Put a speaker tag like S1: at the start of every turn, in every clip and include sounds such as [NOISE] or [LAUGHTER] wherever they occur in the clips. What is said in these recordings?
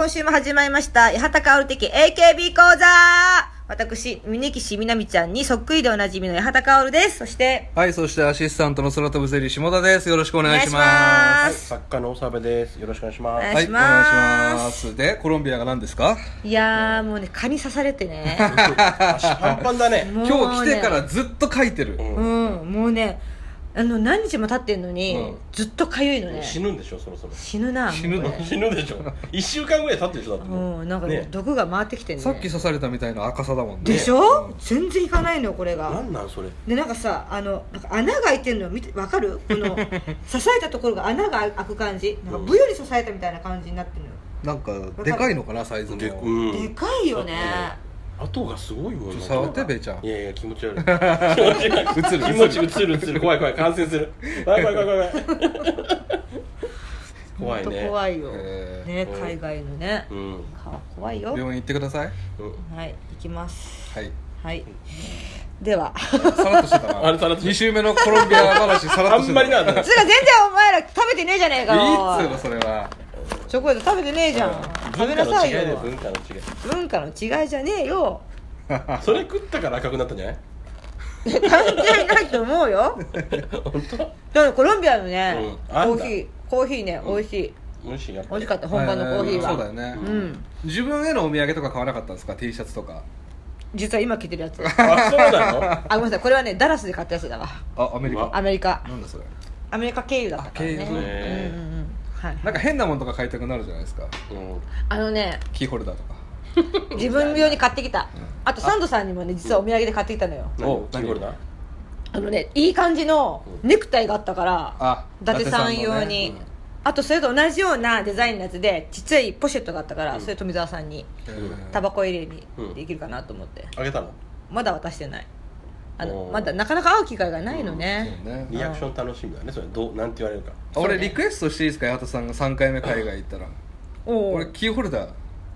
S1: 今週も始まりました、八幡薫的 AKB 講座私、峯岸みなみちゃんにそっくりでおなじみの八幡薫です。そして、
S2: はい、そしてアシスタントの空飛ぶゼリー下田です。よろしくお願いし
S1: お
S2: ます。
S3: 作家の長部です。よろしくお願いします。
S2: はい、
S1: お願いします。
S2: で、コロンビアが何ですか？
S1: いやー、もうね、蚊に刺されてね。[LAUGHS]
S3: 足パンパンだね
S2: 今日来てからずっと書いてる。
S1: うん、もうね、あの、何日も経ってんのに、
S2: うん
S1: ずっとかゆいのね。
S3: 死ぬんでしょ、そろそろ。
S1: 死ぬな。
S2: 死ぬの？
S1: もうね
S3: 死ぬでしょ。一週間ぐらい経ってるでしょ、だってもう。
S1: うん、なんかね
S3: ね
S1: 毒が回ってきてんね。
S2: さっき刺されたみたいな赤さだもんね。
S1: でしょ、全然いかないのよ、これが。
S3: なんなんそれ？
S1: でなんかさあのなんか穴が開いてるの見てわかる？この刺されたところが穴が開く感じなんかブヨに刺されたみたいな感じになってるのよ、
S2: なんか、でかいのかな、サイズも。
S3: で、うん。
S1: でかいよね
S3: 後がすごいもん。
S2: ちょっと触ってべーちゃん
S3: いやいや、気持ち悪い。気持ち悪い。
S2: 映る
S3: 気持ち映る映る。怖い怖い。感染する。[LAUGHS] 怖い怖い怖い怖い。怖いね。
S1: 怖いよ、
S2: へ
S1: ね
S3: うん
S1: 海外のね
S3: うん。
S1: か怖いよ
S2: 病院行ってください。
S3: うん
S1: はい行きます
S2: はい。
S1: はいでは
S2: さらっとしてたな。
S3: あれさらっとしてた
S2: 2週目のコロンビア話、さらっ
S3: あ
S2: としてた。
S3: んまりな。
S1: つうか全然お前ら食べてねえじゃねえか
S2: い
S1: よ
S2: いっつうの、それは。
S1: チョコレート食べてねえじゃん。食べなさいよ。
S3: 文化の違いで
S1: 文化の違い。じゃねえよ。
S3: 文化の違い。それ食ったから赤くなったんじゃない？
S1: 関係ないと思うよ。
S3: 本当？
S1: だからコロンビアのね、
S3: うんあんだ。
S1: コーヒーコーヒーね美味しい。
S3: 美味しいやっぱ
S1: 美味しかった本場のコーヒーは、
S2: そうだよね。
S1: うん。
S2: 自分へのお土産とか買わなかったんですか ?T シャツとか。
S1: 実は今着てるやつ。
S3: あそうなの？
S1: あごめんなさい。これはねダラスで買ったやつだわ。
S2: あ、アメリカ。
S1: アメリカ。
S2: なんだそれ。
S1: アメリカ経由だったからね。
S2: あ経由。
S1: うんうん
S3: ね
S1: うんはい
S2: なんか変なものとか買いたくなるじゃないですか。
S3: うん
S1: あのね。
S2: キーホルダーとか。[LAUGHS]
S1: 自分用に買ってきた。あとサンドさんにもね実はお土産で買ってきたのよ。
S3: 何
S2: お
S3: キーホルダー
S1: あのねいい感じのネクタイがあったから
S2: あ
S1: 伊達さん用に、
S2: 伊達さん
S1: あとそれと同じようなデザインのやつでちっちゃいポシェットがあったから、それ富澤さんに
S2: うん。
S1: タバコ入れに
S3: うん。
S1: できるかなと思って、
S3: あげたの？
S1: まだ渡してないあのまだなかなか会う機会がないのね、
S2: そうね。
S3: リアクション楽しみだねそれ。どうなんて言われるか。
S2: あ俺リクエストしていいですか八幡さんが3回目海外行ったら。
S1: おお
S2: 俺キーホルダー。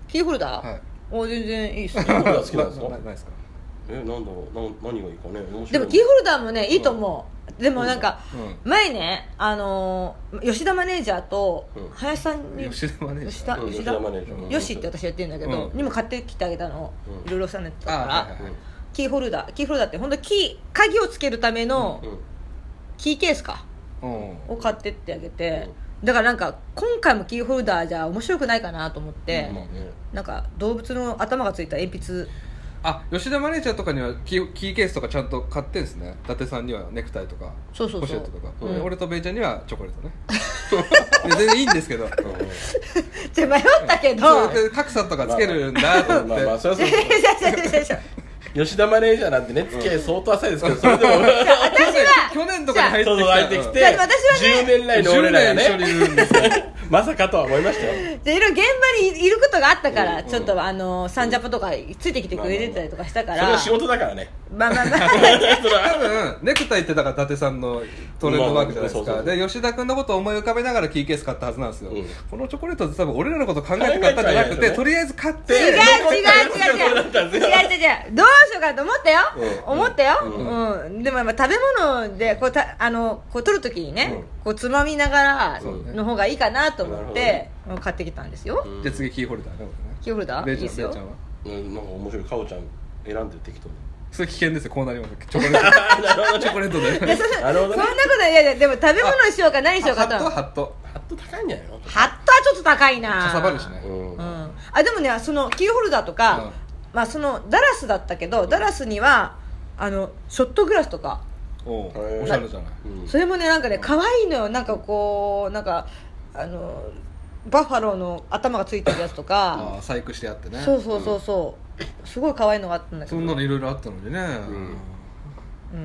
S1: キーホルダー、
S2: はい。
S1: おー全然いいっすね。
S3: キーホルダー好きなんですか？[LAUGHS]
S2: ななないですか？
S3: えなんだろうな何がいいかね？面白い
S1: でもキーホルダーもねいいと思う、でもなんか、
S2: う
S1: 前ねあのー吉田マネージャーと
S3: うん。
S1: 林さんに、
S2: 吉田マネージ
S1: 吉
S2: ャー。
S1: 吉田
S3: 吉田マネージャー。
S1: よしって私やってるんだけど、
S2: うん。
S1: にも買ってきてあげたの、
S3: うん。
S1: いろいろしたんだったから、
S2: あはいはいはい
S1: キーホルダーキーホルダーって本当キー鍵をつけるための
S3: うん
S1: キーケースか。
S2: うん。
S1: を買ってってあげて、だからなんか今回もキーホルダーじゃ面白くないかなと思って、
S3: まあね。
S1: なんか動物の頭がついた鉛筆。
S2: あ吉田マネージャーとかにはキーキーケースとかちゃんと買ってんですね。伊達さんにはネクタイとか
S1: そうそうそう。
S2: ポシェットとか、
S1: うん。
S2: 俺とベイちゃんにはチョコレートね。[LAUGHS] 全然いいんですけど。[LAUGHS]
S1: じゃ迷ったけど。
S2: 格差とかつけるんだと思って。
S3: まあまあそれ [LAUGHS] 吉田マネージャーなんてね付き合い相当浅いですけど [LAUGHS] それでも
S1: 私は
S2: 去年とかに入って
S3: そうそう入ってきて
S1: じゃあ私はね
S3: 10年来の俺らが
S2: 10年一緒にいるんです
S3: ね [LAUGHS] まさかとは思いましたよ。
S1: でいろいろ現場にいることがあったから、
S2: うん
S1: ちょっとあのサンジャポとかついてきてくれてたりとかしたから、
S3: それは仕事だからね。
S1: まあまあまあ。[LAUGHS]
S3: それは。
S2: 多分ネクタイってだから伊達さんのトレードマークじゃないですか。で吉田君のことを思い浮かべながらキーケース買ったはずなんですよ、
S3: うん。
S2: このチョコレートって多分俺らのこと考えて買ったんじゃなく
S3: 考えちゃうよね。
S2: てとりあえず買って
S1: 違う違う違う。違う違う違う違う違う。
S3: そうだったんですよ
S1: どうしようかと思ったよ、
S3: うん。
S1: 思ったよ、う
S3: うん。
S1: でもやっぱ食べ物でこうたあのこう取るときにね、
S3: うん。
S1: こうつまみながらの方がいいかなと思って、買ってきたんですよ、
S3: うん。
S2: じゃあ次キーホルダーね
S1: キーホルダー？いいですよ。
S2: んベイちゃんは？
S3: うん。なんか面白いかおちゃん選んで適当に。
S2: それ危険ですよこうなります。チョコレート。[LAUGHS] チョコレートで。
S1: いやそ
S3: なるほどね。
S1: そんなことい。やいやでも食べ物にしようか何にしようか
S2: ハット
S1: とハ
S2: ハット。
S3: ハット高いんじゃないの？
S1: ットはちょっと高いな。
S2: かさばるしね。
S3: うん。
S1: うん、あでもねそのキーホルダーとか、
S2: うん
S1: まあそのダラスだったけど、ダラスにはあのショットグラスとか。
S2: おおしゃれじゃない？
S3: うん。
S1: それもねなんかね可愛いのよ。なんかこうなんかあのバッファローの頭がついてるやつと
S2: あ
S1: か。
S2: あ細工してあってね。
S1: そうそうそうそう。すごい可愛いのがあったんだけど。
S2: そんなのいろいろあったのにね、
S1: うん、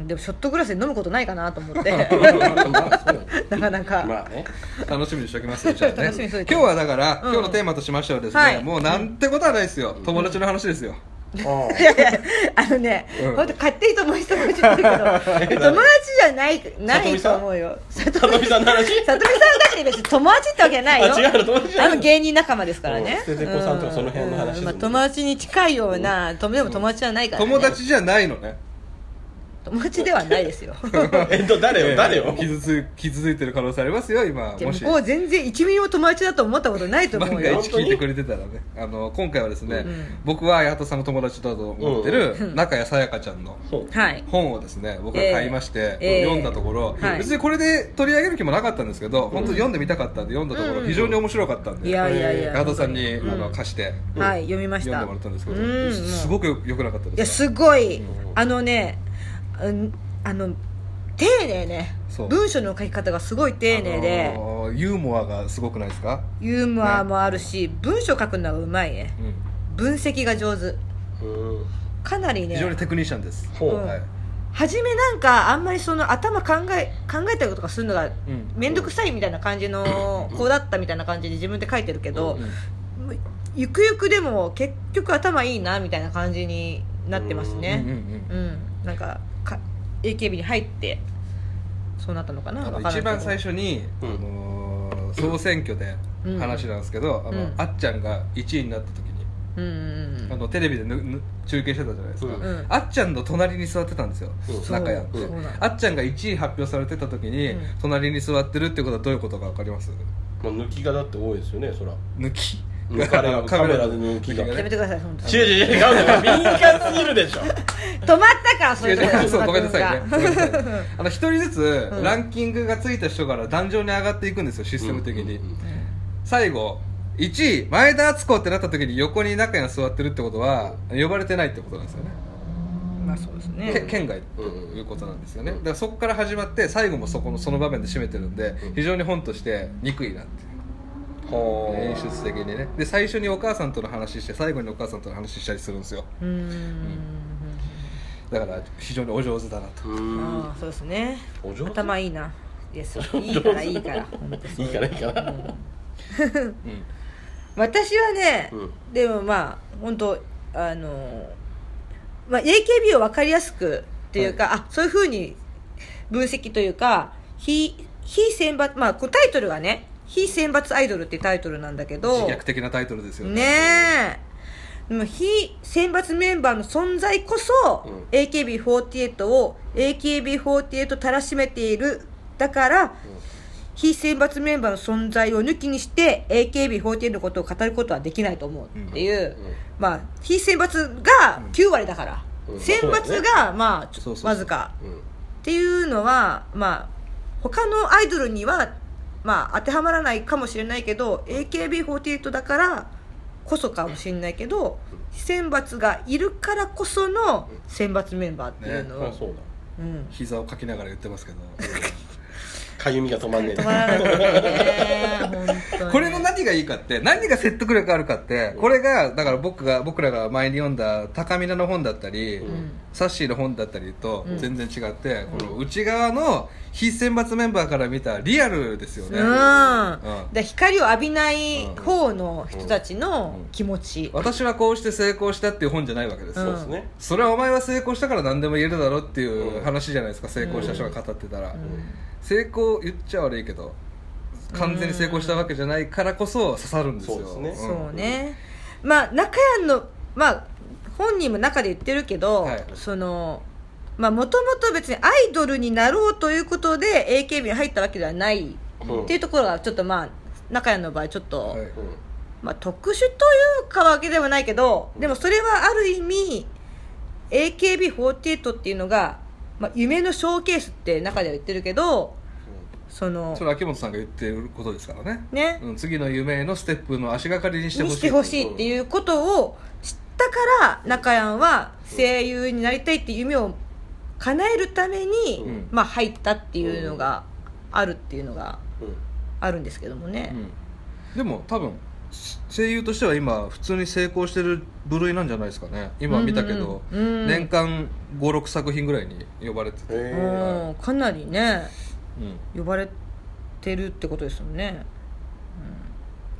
S1: でもショットグラスで飲むことないかなと思って。[LAUGHS] [LAUGHS] なかなか、
S3: まあね。
S2: 楽しみにしておきますよじゃあね。
S1: 楽しみにしといて。
S2: 今日はだから、
S1: うん。
S2: 今日のテーマとしましてはですね、
S1: はい。
S2: もうなんてことはないですよ、友達の話ですよ、[LAUGHS]
S1: いやいやあのね、
S2: うん。
S1: 本当勝手に友達と思っちゃってるけど友達じゃないないと思うよ。
S3: さとみさんの話？
S1: さとみさんだって別に友達ってわけじゃないよ。
S3: あ違うの？
S1: 芸人仲間ですからね。
S3: うん捨ててこさんとかその辺の話
S1: まあ、友達に近いような、とでも友達じゃないから、ね、
S2: 友達じゃないのね
S1: 友達ではないですよ。[LAUGHS]
S3: えっと誰よ誰よ
S2: 傷つ傷ついてる可能性ありますよ今。
S1: で
S2: もし。
S1: 向こう全然1ミリも友達だと思ったことないと思
S2: 万が
S1: うよ
S2: 一聞いてくれてたらね。あの今回はですね、
S1: うん。
S2: 僕は八幡さんの友達だと思ってる
S1: うん。
S2: 中谷さやかちゃんの本をですね僕が買いまして、
S1: ええ。
S2: 読んだところ、
S1: はい。
S2: 別にこれで取り上げる気もなかったんですけど、本当読んでみたかったんで読んだところ
S1: うん。
S2: 非常に面白かったんで、
S1: いやいやいや。
S2: 八幡さんに、
S1: うん。
S2: あの貸して
S1: はい読みました。
S2: 読んでもらったんですけど、
S1: うん。
S2: すごく良くなかった
S1: いや
S2: です
S1: すごい、
S3: うん。
S1: あのねうんあの丁寧ね。
S2: そう。
S1: 文章の書き方がすごい丁寧で、
S2: あのーユーモアがすごくないですか、
S1: ユーモアもあるし、文章書くのがうまいね。
S2: うん、
S1: 分析が上手。
S3: うん
S1: かなりね。
S2: 非常にテクニシャンです、
S3: ほう
S1: うん。
S2: はい。
S1: 初めなんかあんまりその頭考え考えたりとかするのが
S2: うん。
S1: 面倒くさいみたいな感じの子だったみたいな感じで自分で書いてるけど、
S2: うん
S1: ゆくゆくでも結局頭いいなみたいな感じになってますね。
S2: うんうんうん
S1: うん、なんかか AKB に入ってそうなったのかな？
S2: 一番最初に、
S3: うん。
S2: あのー総選挙で話なんですけど、あの
S1: うん。
S2: あっちゃんが1位になった時に、
S1: うんうんうん。
S2: あのテレビでぬぬ中継してたじゃないですか、
S3: うん。
S1: うん
S2: あっちゃんの隣に座ってたんですよ、
S3: うん。
S2: 中谷って、
S1: そうそうなの。
S2: あっちゃんが1位発表されてた時に、
S1: うん。
S2: 隣に座ってるってことはどういうことか分かります？
S3: まあ抜きがだって多いですよねそら。
S2: 抜き
S3: 抜かれがカメラで抜きが。
S1: やめてください本当に。
S3: 違う違う違う。敏感すぎるでしょ。
S1: 止まったからそれ
S2: 違うそうごめんなさいね。[LAUGHS] あの一人ずつ
S1: うん。
S2: ランキングがついた人から壇上に上がっていくんですよシステム的に、
S3: うん。うん
S2: 最後1位前田敦子ってなった時に横に中に座ってるってことは呼ばれてないってことなんですよね。
S1: まあそうですね。
S2: け県外ということなんですよね。だからそこから始まって最後もそこのその場面で締めてるんで
S3: うん。
S2: 非常に本として憎いなって。
S3: はあ
S2: 演出的にねで最初にお母さんとの話して最後にお母さんとの話したりするんですよ。
S1: うーん。
S2: だから非常にお上手だなと。
S1: ああそうですね。
S3: お上手？
S1: 頭いいな。いやそういいからいいから。
S3: いいかないいかな
S2: うん。
S1: 私はね、
S3: うん。
S1: でもまあ本当あの、まあ、AKB を分かりやすくっていうか、あそういうふうに分析というか非非選抜まあこうタイトルがね非選抜アイドルってタイトルなんだけど。
S2: 自虐的なタイトルですよ
S1: ね。え。でも非選抜メンバーの存在こそ、
S3: うん。
S1: AKB48 を AKB48 たらしめている。だから、非選抜メンバーの存在を抜きにして AKB48 のことを語ることはできないと思うっていう、
S3: うん。
S1: まあ非選抜が9割だから、
S3: うん。
S1: 選抜がまあわずか。
S3: うん。
S1: っていうのはまあ他のアイドルにはまあ当てはまらないかもしれないけど AKB48 だからこそかもしれないけど選抜がいるからこその選抜メンバーっていうのを、
S3: あそうだ。
S1: うん、
S2: 膝をかきながら言ってますけど [LAUGHS]
S3: かゆみが止まんねえ。
S2: これの何がいいかって何が説得力あるかってこれがだから僕が僕らが前に読んだ高見菜の本だったり、
S3: うん。
S2: サッシーの本だったりと
S1: うん。
S2: 全然違って、この内側の非選抜メンバーから見たリアルですよね、
S1: うん、
S2: うん。
S1: で光を浴びない方の人たちの気持ち、
S2: 私はこうして成功したっていう本じゃないわけです。よ、
S3: そうですね。
S2: それはお前は成功したから何でも言えるだろっていう話じゃないですか成功した人が語ってたら、成功言っちゃ悪いけど完全に成功したわけじゃないからこそ刺さるんですよ。
S3: そうですね。
S1: そうね。まあ中谷のまあ本人も中で言ってるけど、
S2: はい。
S1: そのまあもともと別にアイドルになろうということで AKB に入ったわけではない
S3: うん。
S1: っていうところがちょっとまあ中谷の場合ちょっと、まあ、特殊というかわけではないけどでもそれはある意味 AKB48 っていうのが、まあ、夢のショーケースって中では言ってるけどその
S2: それは秋元さんが言ってることですからね。
S1: ね。
S2: うん、次の夢へのステップの足がかりにしてほしい
S1: てほしいっていうことを知ったから中山は声優になりたいっていう夢を叶えるために、
S3: うん。
S1: まあ、入ったっていうのがあるっていうのが
S3: うん。
S1: あるんですけどもね、
S2: うん。でも多分声優としては今普通に成功してる部類なんじゃないですかね。今見たけど、
S1: うん。うんうん。
S2: 年間56作品ぐらいに呼ばれてて、
S3: へえ
S1: うんかなりね
S2: うん、
S1: 呼ばれてるってことですよね。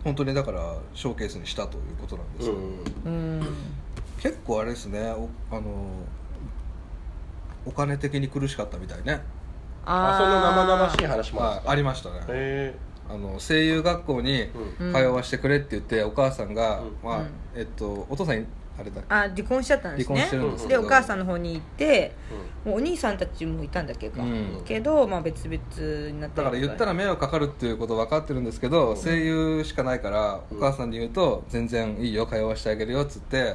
S2: 本当にだからショーケースにしたということなんですよ、
S3: うん
S1: うん
S2: 結構あれですね。おあのお金的に苦しかったみたいね。
S3: あそんな生々しい話もあ
S2: あありましたね。
S3: へ
S2: あの声優学校に通わしてくれって言ってお母さんが、
S3: うん。
S2: まあ
S1: うん。
S2: えっと、お父さんあれだっけ？
S1: あ離婚しちゃったんですね。
S2: 離婚してるんで
S1: お母さんの方に行ってもうお兄さんたちもいたんだっけか、
S2: うん。
S1: けど、まあ、別々になって
S2: だから言ったら迷惑かかるっていうこと分かってるんですけど、声優しかないからお母さんに言うと全然いいよ通わしてあげるよっつって、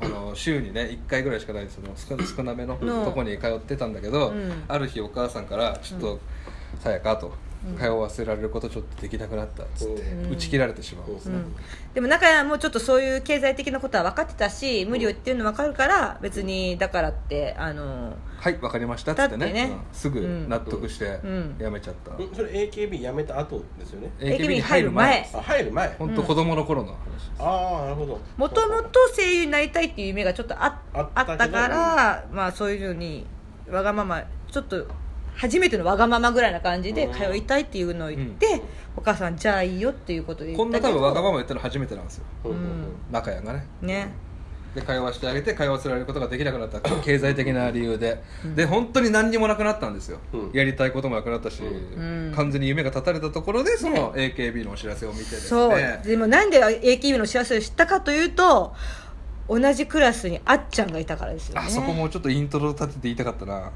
S2: あの週にね1回ぐらいしかないその少少なめの
S1: の
S2: とこに通ってたんだけど、
S1: うん。
S2: ある日お母さんからちょっと「さやか」と。通わせられることちょっとできなくなったっつって、
S1: うん。
S2: 打ち切られてしまう。んですね、
S1: うん、でも中山もちょっとそういう経済的なことは分かってたし無理を言ってるの分かるから別にだからってあの
S2: はいわかりましたっつってね。
S1: だってね。
S2: うん。すぐ納得して
S1: うん。
S2: やめちゃった、
S3: うん。それ AKB 辞めた後ですよね。
S1: AKB に入る前。
S3: あ入る前。
S2: 本当子供の頃の話です、
S3: ああなるほど。
S1: もともと声優になりたいっていう夢がちょっとあ
S3: あ
S1: あ
S3: ったけど
S1: ったから、まあ、そういうふうにわがままちょっと初めてのわがままぐらいな感じで
S3: うん。
S1: 通いたいっていうのを言って、お母さんじゃあいいよっていうことで言
S2: こんな
S1: ったけど。
S2: 多分わがまま言ったの初めてなんですよ。
S3: うん。
S2: がね。
S1: ね。
S2: で通わせてあげて通わせられることができなくなった。[LAUGHS] 経済的な理由で、で本当に何にもなくなったんですよ、
S3: うん。
S2: やりたいこともなくなったし、
S1: ん。
S2: 完全に夢が絶たれたところでその AKB のお知らせを見てです
S1: そう。
S2: ね
S1: でもなんで AKB の知らせを知ったかというと同じクラスにあっちゃんがいたからですよね。
S2: あそこもちょっとイントロ立てて言いたかったな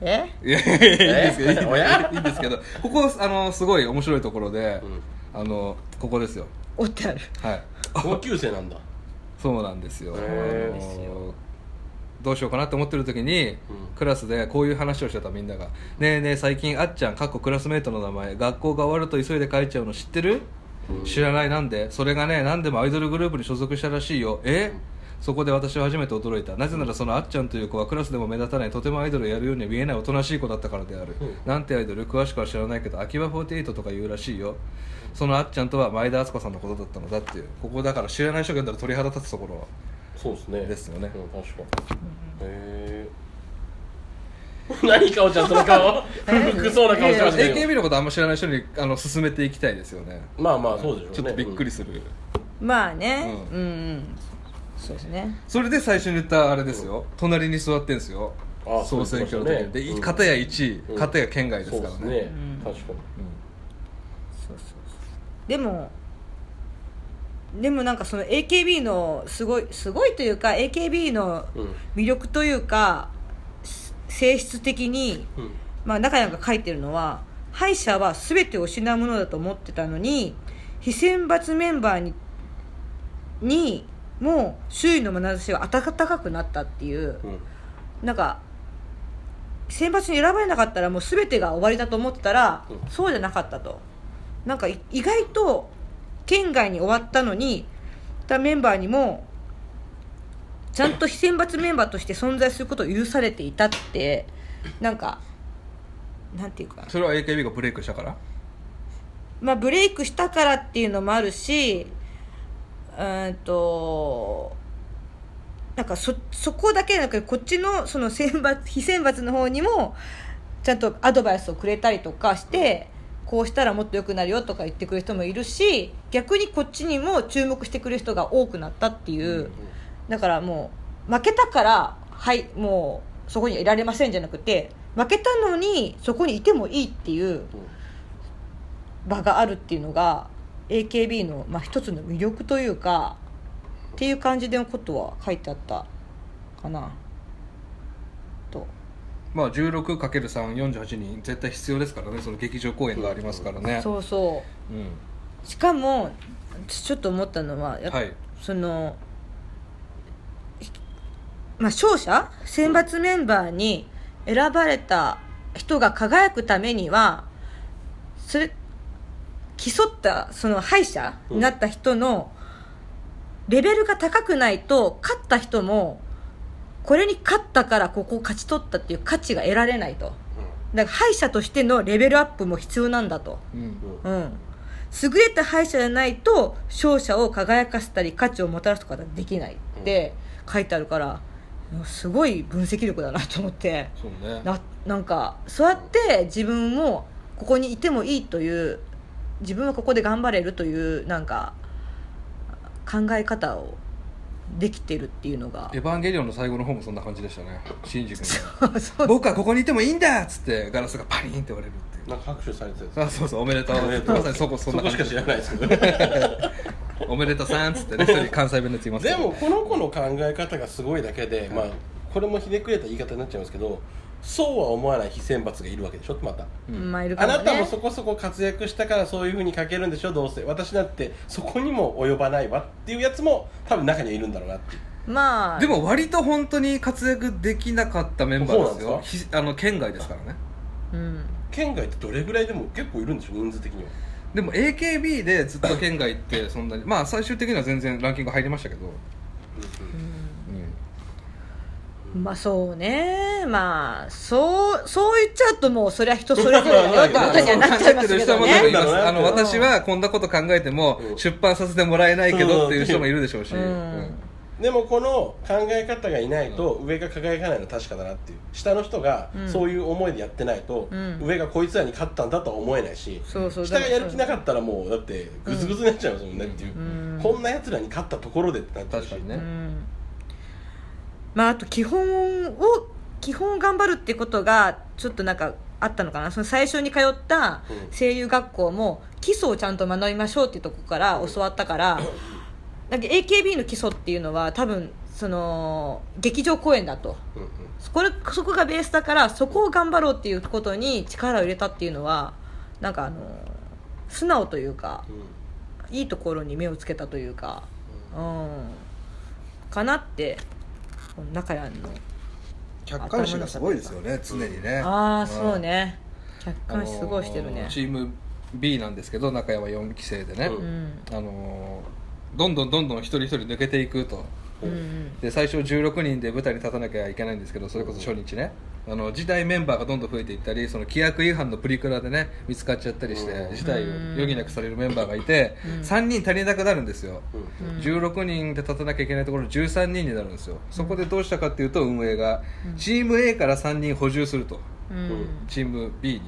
S1: え？
S2: いやいやいやいいですけどいいですけど
S3: え親
S2: いいんですけどここあのすごい面白いところで、
S3: うん。
S2: あのここですよ。
S1: 折ってある。
S2: はい。
S3: 同級生なんだ。
S2: そうなんですよ、
S3: へー
S2: あのどうしようかなって思ってる時に、クラスでこういう話をしてたみんなが「ねえねえ最近あっちゃんかっこクラスメートの名前学校が終わると急いで書いちゃうの知ってる、知らない。なんで？それがね何でもアイドルグループに所属したらしいよ。え、そこで私は初めて驚いた。なぜならそのあっちゃんという子はクラスでも目立たないとてもアイドルをやるようには見えないおとなしい子だったからである、
S3: うん。
S2: なんてアイドル詳しくは知らないけど秋葉48とか言うらしいよ。そのあっちゃんとは前田敦子さんのことだったのだっていう。ここだから知らない人がいたら鳥肌立つところ
S3: そうですね。
S2: ですよね。
S3: うん確かに。へえ [LAUGHS] 何かおちゃんその顔？[LAUGHS] 不服そうな顔してましたけど
S2: AKB のことあんま知らない人にあの進めていきたいですよね。
S3: まあまあそうでしょうね。
S2: ちょっとびっくりする、
S1: まあね。
S2: う
S1: うんんうんそうですね。
S2: それで最初に言ったあれですよ、隣に座ってんですよ。
S3: あ
S2: 総選挙の時に。で
S3: そうですね。
S2: 片や1位、
S3: うん。
S2: 片や県外ですからね。
S3: そうですね。
S1: うん。
S3: 確かに。
S1: そうそうそう。でもでもなんかその AKB のすごいすごいというか AKB の
S3: うん。
S1: 魅力というかす性質的に、
S3: うん。
S1: まあ、中山が書いてるのは敗者は全てを失うものだと思ってたのに非選抜メンバーににもう周囲の眼差しが温かくなったっていう
S3: うん。
S1: なんか選抜に選ばれなかったらもう全てが終わりだと思ってたら、
S3: うん。
S1: そうじゃなかったと。なんかい意外と県外に終わったのにたメンバーにもちゃんと非選抜メンバーとして存在することを許されていたってなんかなんていうか。
S2: それは AKB がブレイクしたから？
S1: まあ、ブレイクしたからっていうのもあるしうーんとなんかそそこだけじゃなくてこっちのその選抜非選抜の方にもちゃんとアドバイスをくれたりとかしてこうしたらもっと良くなるよとか言ってくれる人もいるし逆にこっちにも注目してくれる人が多くなったっていう、だからもう負けたからはいもうそこにはいられませんじゃなくて負けたのにそこにいてもいいっていう場があるっていうのが AKB の、まあ、一つの魅力というかっていう感じでのことは書いてあったかな。と。
S2: まあ 16×348 人絶対必要ですからね。その劇場公演がありますからね。
S1: そうそう。
S2: うん。
S1: しかも私ちょっと思ったのはやっぱ、
S2: はい。
S1: その、まあ、勝者選抜メンバーに選ばれた人が輝くためにはそれ競ったその敗者になった人のレベルが高くないと勝った人もこれに勝ったからここを勝ち取ったっていう価値が得られないと。だから敗者としてのレベルアップも必要なんだと。
S2: うん。
S1: うん、優れた敗者じゃないと勝者を輝かせたり価値をもたらすことができないって書いてあるからすごい分析力だなと思って。
S2: そうね。
S1: ななんかそうやって自分もここにいてもいいという自分はここで頑張れるというなんか考え方をできてるっていうのが。
S2: エヴァンゲリオンの最後の方もそんな感じでしたね。シンジ君が。
S1: そう
S2: 僕はここにいてもいいんだっつってガラスがパリンって割れるっていう。
S3: なんか拍手されてた
S2: あそうそうおめでとう。まさにそこそんな感じ。
S3: そこしか知らないですけどね。[LAUGHS]
S2: おめでとうさんっつってね [LAUGHS] 一人関西弁でついますけど。
S3: でもこの子の考え方がすごいだけで、まあこれもひねくれた言い方になっちゃいますけどそうは思わない非選抜がいるわけでしょまた、
S2: うん。
S1: まあいるかもね。
S3: あなたもそこそこ活躍したからそういうふうに書けるんでしょどうせ。私だってそこにも及ばないわっていうやつも多分中にはいるんだろうなっていう。
S1: まあ。
S2: でも割と本当に活躍できなかったメンバーです
S3: そうなん
S2: よ。ひあの県外ですからね。
S1: うん。
S3: 県外ってどれぐらいでも結構いるんでしょ人数的には。
S2: でも AKB でずっと県外ってそんなにまあ最終的には全然ランキング入りましたけど、
S1: まあそうね。まあそうそう言っちゃうともうそれは人それぞれだよってことにはなっちゃいますけど
S2: 考えてる人はまだい
S1: ね
S2: あの
S3: うん
S2: 私はこんなこと考えても
S3: うん。
S2: 出版させてもらえないけどっていう人もいるでしょうし、
S1: うん。
S2: うん。
S3: でもこの考え方がいないと上が輝かないのは確かだなっていう。下の人が
S1: うん。
S3: そういう思いでやってないと、
S1: うん。
S3: 上がこいつらに勝ったんだとは思えないし。
S1: そうそう
S3: 下がやる気なかったらもうだってグズグズになっちゃいますもんねっていう、
S1: うん。
S3: こんなやつらに勝ったところでってなっちゃうし。
S2: 確かにね、
S1: うんまああと基本を基本を頑張るってことがちょっとなんかあったのかな。その最初に通った
S3: うん。
S1: 声優学校も基礎をちゃんと学びましょうっていうところから教わったからなんか AKB の基礎っていうのは多分その劇場公演だと。
S3: うんうん。
S1: そこれそこがベースだからそこを頑張ろうっていうことに力を入れたっていうのはなんかあの素直というかいいところに目をつけたというか、うん、かなってこの中谷の
S2: 客観視がすごいですよね常にね。
S1: ああ
S2: ん
S1: そうね。客観視すごいしてるね。
S2: あのーチーム B なんですけど中山4期生でね、
S3: う
S1: うん。
S2: あのーどんどんどんどん一人一人抜けていくと
S1: うんうん。
S2: で最初16人で舞台に立たなきゃいけないんですけどそれこそ初日ね。あの時代メンバーがどんどん増えていったりその規約違反のプリクラでね見つかっちゃったりして
S3: うん。
S2: 事態を余儀なくされるメンバーがいて
S1: うん。
S2: 3人足りなくなるんですよ。
S3: うん。
S1: うん。
S2: 16人で立たなきゃいけないところ13人になるんですよ。そこでどうしたかっていうと運営がチーム A から3人補充すると。
S1: うん。
S2: チーム B に。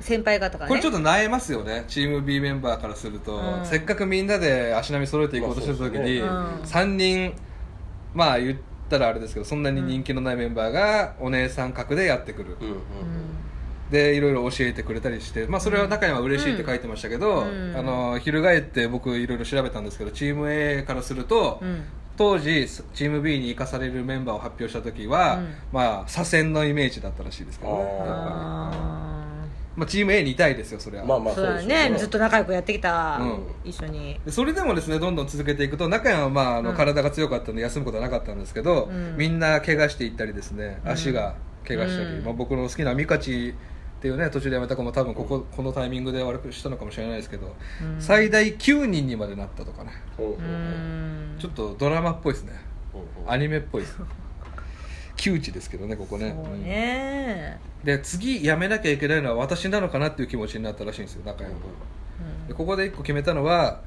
S1: 先輩方がね。
S2: これちょっとなえますよね。チーム B メンバーからすると、
S1: うん。
S2: せっかくみんなで足並み揃えていこうとしてた時に、
S1: まあ
S2: 3人まあ言ったらあれですけどそんなに人気のないメンバーがお姉さん格でやってくる、
S3: うんうん
S2: でいろいろ教えてくれたりして、まあ、それは中には嬉しいって書いてましたけど、
S1: うん。
S2: あの翻って僕いろいろ調べたんですけどチーム A からすると、
S1: うん。
S2: 当時チーム B に生かされるメンバーを発表した時は、
S1: うん。
S2: まあ左遷のイメージだったらしいですけどねまあ、チーム A にいたいですよそれは、
S3: まあまあ
S1: ーそうだ
S3: ですよ
S1: ね。ずっと仲良くやってきた、
S2: うん
S1: 一緒に。
S2: でそれでもですねどんどん続けていくと中山は、まあ、あの
S1: うん。
S2: 体が強かったので休むことはなかったんですけど、
S1: うん。
S2: みんな怪我していったりですね
S1: うん。
S2: 足が怪我したり、
S1: うん。
S2: まあ、僕の好きなミカチっていうね途中で辞めた子も多分こここのタイミングで悪くしたのかもしれないですけど、
S1: うん。
S2: 最大9人にまでなったとかね。
S3: うんうん
S1: う。
S3: うん。
S1: ん
S2: ちょっとドラマっぽいですね。
S3: うん
S2: アニメっぽいです [LAUGHS] 窮地ですけどねここね。
S1: ね。
S2: うん。で次辞めなきゃいけないのは私なのかなっていう気持ちになったらしいんですよ中山はでここで一個決めたのは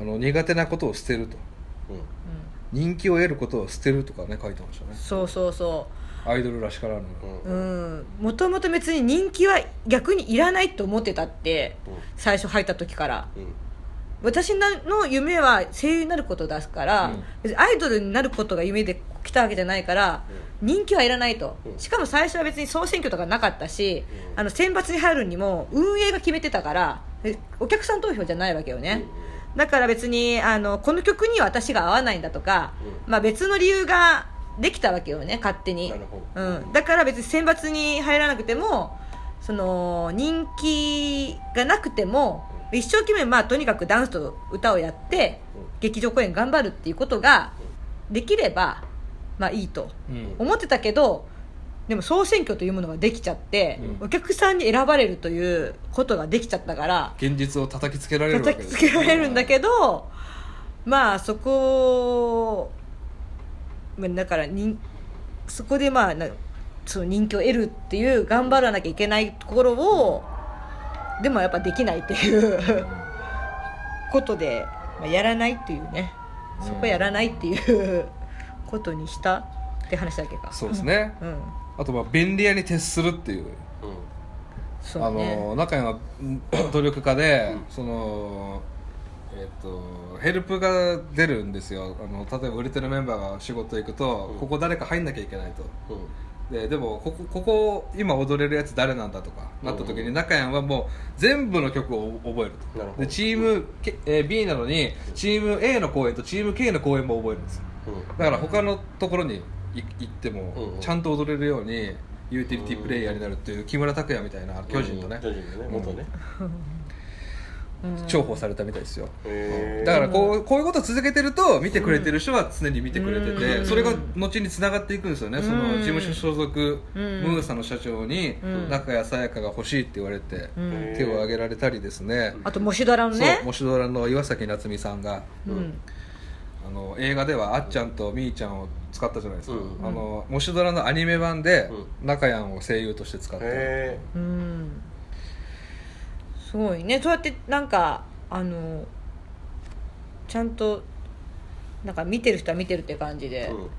S2: あの苦手なことを捨てると。
S3: うん。
S1: うん
S2: 人気を得ることを捨てるとかね書いてましたね。
S1: そうそうそ
S2: アイドルらしからぬ。
S1: う
S3: うん。
S1: うんもともと別に人気は逆にいらないと思ってたって最初入った時から。
S3: うん。
S1: 私の夢は声優になることだから、
S2: うん。
S1: 別にアイドルになることが夢で来たわけじゃないから、人気はいらないと、
S3: うん。
S1: しかも最初は別に総選挙とかなかったし、
S3: うん。
S1: あの選抜に入るにも運営が決めてたからえお客さん投票じゃないわけよね、だから別にあのこの曲には私が合わないんだとか、
S3: う
S1: まあ、別の理由ができたわけよね勝手に。うん、だから別に選抜に入らなくてもその人気がなくても一生懸命、まあ、とにかくダンスと歌をやって
S3: うん。
S1: 劇場公演頑張るっていうことができれば、まあ、いいと
S2: うん。
S1: 思ってたけどでも総選挙というものができちゃって、
S2: うん。
S1: お客さんに選ばれるということができちゃったから
S2: 現実を叩きつけられるわけです
S1: 叩きつけられるんだけどまあそこまあだからにそこでまあなその人気を得るっていう頑張らなきゃいけないところをでもやっぱできないっていう [LAUGHS] ことで、まあ、やらないっていうね。そこやらないっていうことにしたって話だけか。
S2: そうですね、
S1: うん。
S2: あとまあ便利屋に徹するっていう。あ
S1: そうね。
S2: の中にはうん努力家で、
S3: うん。
S2: そのえっとヘルプが出るんですよ。あの例えば売れてるメンバーが仕事行くと、
S3: うん。
S2: ここ誰か入んなきゃいけないと。
S3: うん。
S2: ででもここここ今踊れるやつ誰なんだとかなった時に中山はもう全部の曲を覚える
S3: なる
S2: と
S3: ほど。
S2: でチーム、K えー B なのにチーム A の公演とチーム K の公演も覚えるんですよ。
S3: うん
S2: だから他のところにい行っても
S3: うん
S2: ちゃんと踊れるようにユーティリティプレイヤーになるっていう木村拓哉みたいな巨人のね。
S3: 巨人のね元ね。
S2: 重宝されたみたいですよ。だからこうこういうことを続けてると見てくれてる人は常に見てくれてて、
S1: うん。
S2: それが後につながっていくんですよね、その事務所所属、
S1: うん。
S2: ムーサの社長に
S1: うん。
S2: 中谷さやかが欲しいって言われて、
S1: うん。
S2: 手を挙げられたりですね、
S1: あとモシドラのね。
S2: そうモシドラの岩崎夏美さんが。
S1: うん
S2: あの映画ではあっちゃんとみーちゃんを使ったじゃないですか、
S3: うん。
S2: あのモシドラのアニメ版で
S3: う
S2: 中谷を声優として使って、
S3: へ
S1: うん。すごいね。そうやってなんかあのちゃんとなんか見てる人は見てるって感じで、
S3: ーうん。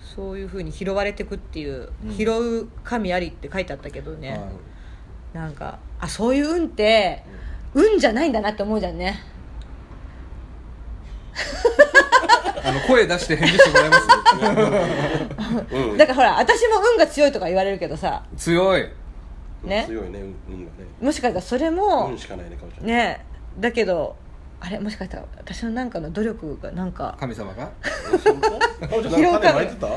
S1: そういうふうに拾われてくっていう、
S2: うん。
S1: 拾う神ありって書いてあったけどね、
S2: はい。
S1: なんかあそういう運って運じゃないんだなって思うじゃんね
S2: あの声出して返事してもらいます
S3: うん。
S1: だからほら私も運が強いとか言われるけどさ。
S2: 強い。
S1: ね。
S3: 強いね運運がね。
S1: もしかしたらそれも
S3: 運しかないねかおちゃん。
S1: ね。だけどあれもしかしたら私のなんかの努力がなんか。
S2: 神様が？
S3: 本当？[LAUGHS] かおちゃんなんか種まいてた？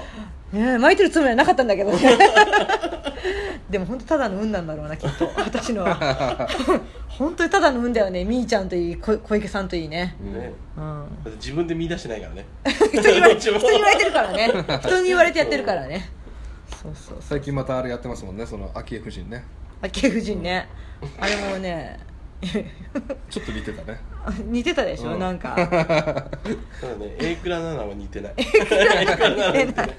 S1: ね巻いてるつもりはなかったんだけどねでも本当ただの運なんだろうなきっと。[LAUGHS] 私のは。[LAUGHS] 本当にただの運だよねみーちゃんといいこ小池さんといいね。
S3: ね。
S1: うん。
S3: 自分で見出してないからね。[LAUGHS]
S1: 人に言われ人に言われてるからね。人に言われてやってるからね。そうそうそう。
S2: 最近またあれやってますもんねその昭恵夫人ね。
S1: 昭恵夫人ね。あれもね。
S2: ちょっと似てたね。
S1: 似てたでしょ、
S2: うん。
S1: なんか。
S3: ただね A 倉奈々は似てない。A 倉奈々は似てない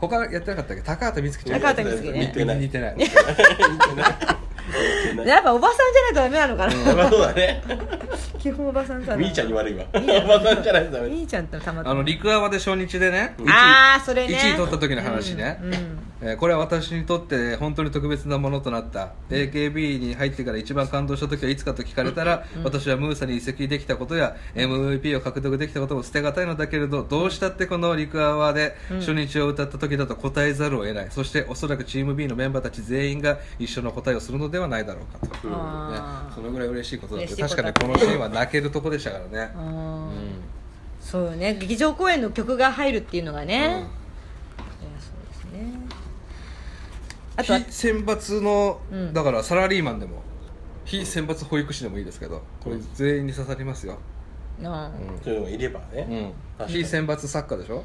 S2: 他やってなかったっけ？高畑充希ちゃん。
S1: 高畑充希ね。
S3: 似てない。
S2: 似てない。
S3: 似てない似てない
S1: やっぱおばさんじゃないとダメなのかな、
S3: まあそうだね。
S1: 基本おばさんさ
S3: みーちゃんに悪いわ。おばさんじゃないとダメ。
S1: みーちゃんってたまたま。
S2: あの陸泡で初日でね。
S3: うん。
S1: ああそれね。
S2: 1位取った時の話ね、
S1: うんうん。
S2: えーこれは私にとって本当に特別なものとなった。AKB に入ってから一番感動した時はいつかと聞かれたら、私はムーサに移籍できたことや MVP を獲得できたことも捨てがたいのだけれどどうしたってこの陸泡で初日を歌った時だと答えざるを得ない、そしておそらくチーム B のメンバーたち全員が一緒の答えをするのではないだろうかと、
S3: うん。
S2: ねそのぐらい嬉しいことだって。確かにこのシーンは泣けるとこでしたからね、
S1: うん
S2: うん。
S1: そうよね。劇場公演の曲が入るっていうのがね、いやそうですね。あとは
S2: 非選抜の、
S1: うん。
S2: だからサラリーマンでも非選抜保育士でもいいですけどこれ全員に刺さりますよ、
S1: うん。
S3: そういうのがいればね。
S2: うん。非選抜作家でしょ？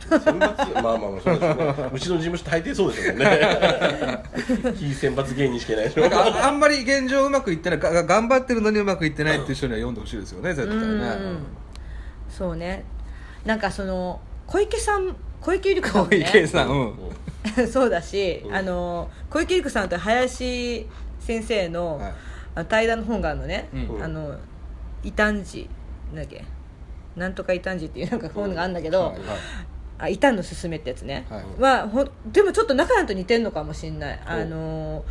S3: 選抜まあまあまあそうですよね。うちの事務所大抵そうですよね。[LAUGHS] 非選抜芸人しかいないでしょ。
S2: なんかああんまり現状うまくいってないがが頑張ってるのにうまくいってないっていう人には読んでほしいですよね絶対ね、
S1: うんそうね。なんかその小池さん小池百合子さんも
S2: 小
S1: ね
S2: 池さん、うん。[LAUGHS]
S1: そうだし、
S3: うん
S1: あの小池百合子さんと林先生の,、
S2: はい。
S1: あの対談の本があるのね、
S2: うん。
S1: あの異端児なんだっけ？なんとか異端児っていうなんか本があるんだけど、
S2: はいはい
S1: あ異端のすすめってやつね、
S2: はい。
S1: はでもちょっと中山と似てるのかもしれない、あの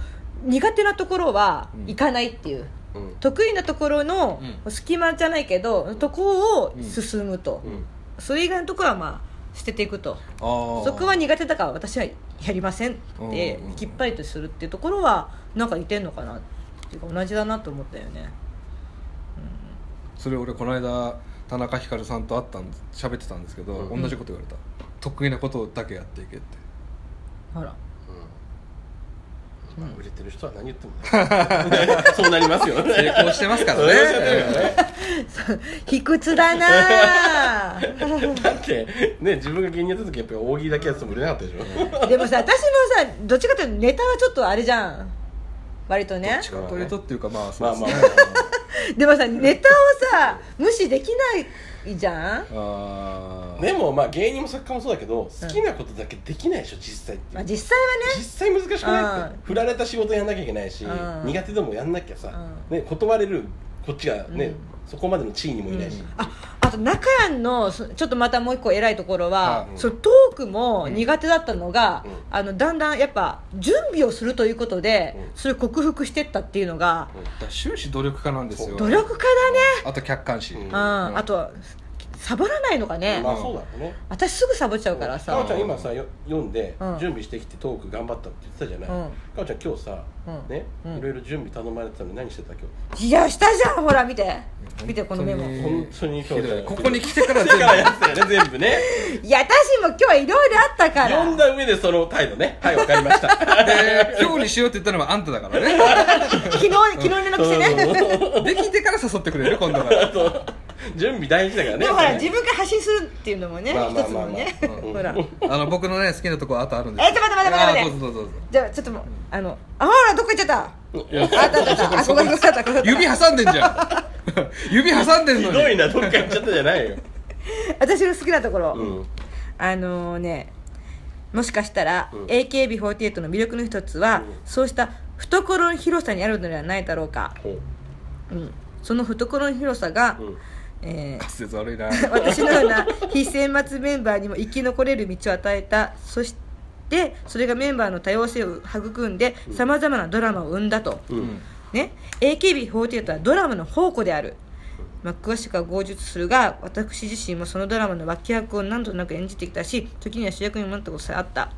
S1: 苦手なところは
S2: うん。
S1: 行かないっていう、
S3: うん。
S1: 得意なところの
S2: う
S1: 隙間じゃないけどとこを進むと、
S3: うん。
S1: それ以外のところはまあ捨てていくと。そこは苦手だから私はやりませんって
S2: うん
S1: きっぱりとするっていうところはなんか似てんのかなっていうか同じだなと思ったよね。
S2: それ俺この間田中ひかるさんと会ったん喋ってたんですけど、
S3: うん。
S2: 同じこと言われた得意なことだけやっていけって。
S1: ほら。
S3: まあ売れてる人は何言ってもね [LAUGHS] そうなりますよね。
S2: 成功してますからね。
S1: 卑屈だな。[LAUGHS]
S3: だってね自分が芸人やった時やっぱり大喜利だけやってても売れなかったでしょ。
S1: でもさ私もさどっちかというとネタはちょっとあれじゃん。割とね。
S2: 仕事にとっていうかまあそ
S3: まあま
S2: うですね、[LAUGHS]
S1: でもさネタをさ無視できないじゃん？
S3: でもまあ芸人も作家もそうだけど好きなことだけできないでしょ実際って。
S1: まあ実際はね。
S3: 実際難しくないって。
S1: うん。
S3: 振られた仕事やんなきゃいけないし
S1: うん。
S3: 苦手でもやんなきゃさ。
S1: う
S3: ね断れるこっちがね
S1: うん。
S3: そこまでの地位にもいないし。
S1: ああと中谷のそちょっとまたもう一個偉いところは、
S3: うん。
S1: そのトークも苦手だったのが、
S3: うん。
S1: あのだんだんやっぱ準備をするということで、
S3: うん。
S1: それを克服していったっていうのが、
S2: 終始努力家なんですよ。
S1: 努力家だね、
S2: あと客観視、
S3: うん。
S1: うん。あと好サボらないのかね、
S3: まあそうだろうね。
S1: 私すぐサボっちゃうからさ。
S3: かおちゃん今さよ読んで
S1: うん。
S3: 準備してきてトーク頑張ったって言ってたじゃない、
S1: うん。
S3: かおちゃん今日さ、
S1: うん。
S3: ね、
S1: うん。
S3: いろいろ準備頼まれてたのに何してた今
S1: いやしたじゃんほら見て。見てこのメモ。
S2: 本
S3: 日本当に今日
S2: ここに来てから全
S3: からやってたよね全部ね。
S1: いや私も今日はいろいろあったから。
S3: 読んだ上でその態度ね。はいわかりました。
S2: で今日にしようって言ったのはあんただからね。
S1: 昨日昨日連絡してね。
S2: できてから誘ってくれる今度から [LAUGHS]
S3: 準備大事だからね。
S1: でもほら自分から発信するっていうのもね
S3: まあまあ
S1: 一つのねほら。
S2: あの僕のね好きなとこあとあるんです
S1: えちょっと待って待って待って
S2: あーどうぞどうぞどうぞ。
S1: じゃあちょっともうあのあほらどっか行っちゃった？
S3: いや。
S1: あったあった。あった
S2: 指挟んでんじゃん指挟んでんのに
S3: ひどいなどっか行っちゃったじゃないよ
S1: 私の好きなところ、
S3: うん
S1: あのねもしかしたら、
S3: うん
S1: AKB48 の魅力の一つは、
S3: うん
S1: そうした懐の広さにあるのではないだろうか、
S3: ほう
S1: うん、その懐の広さが、
S3: うん
S1: えー。
S2: 滑舌悪いな。[LAUGHS]
S1: 私のような非選抜メンバーにも生き残れる道を与えた。そしてそれがメンバーの多様性を育んでさまざまなドラマを生んだと、
S3: うん。
S1: ね、AKB48 はドラマの宝庫である、まあ、詳しくは強述するが私自身もそのドラマの脇役を何度となく演じてきたし時には主役にもなったことさえあった